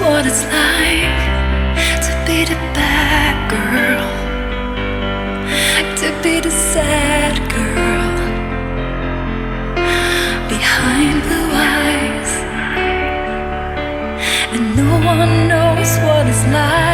what it's like to be the bad girl, to be the sad girl behind blue eyes, and no one knows what it's like.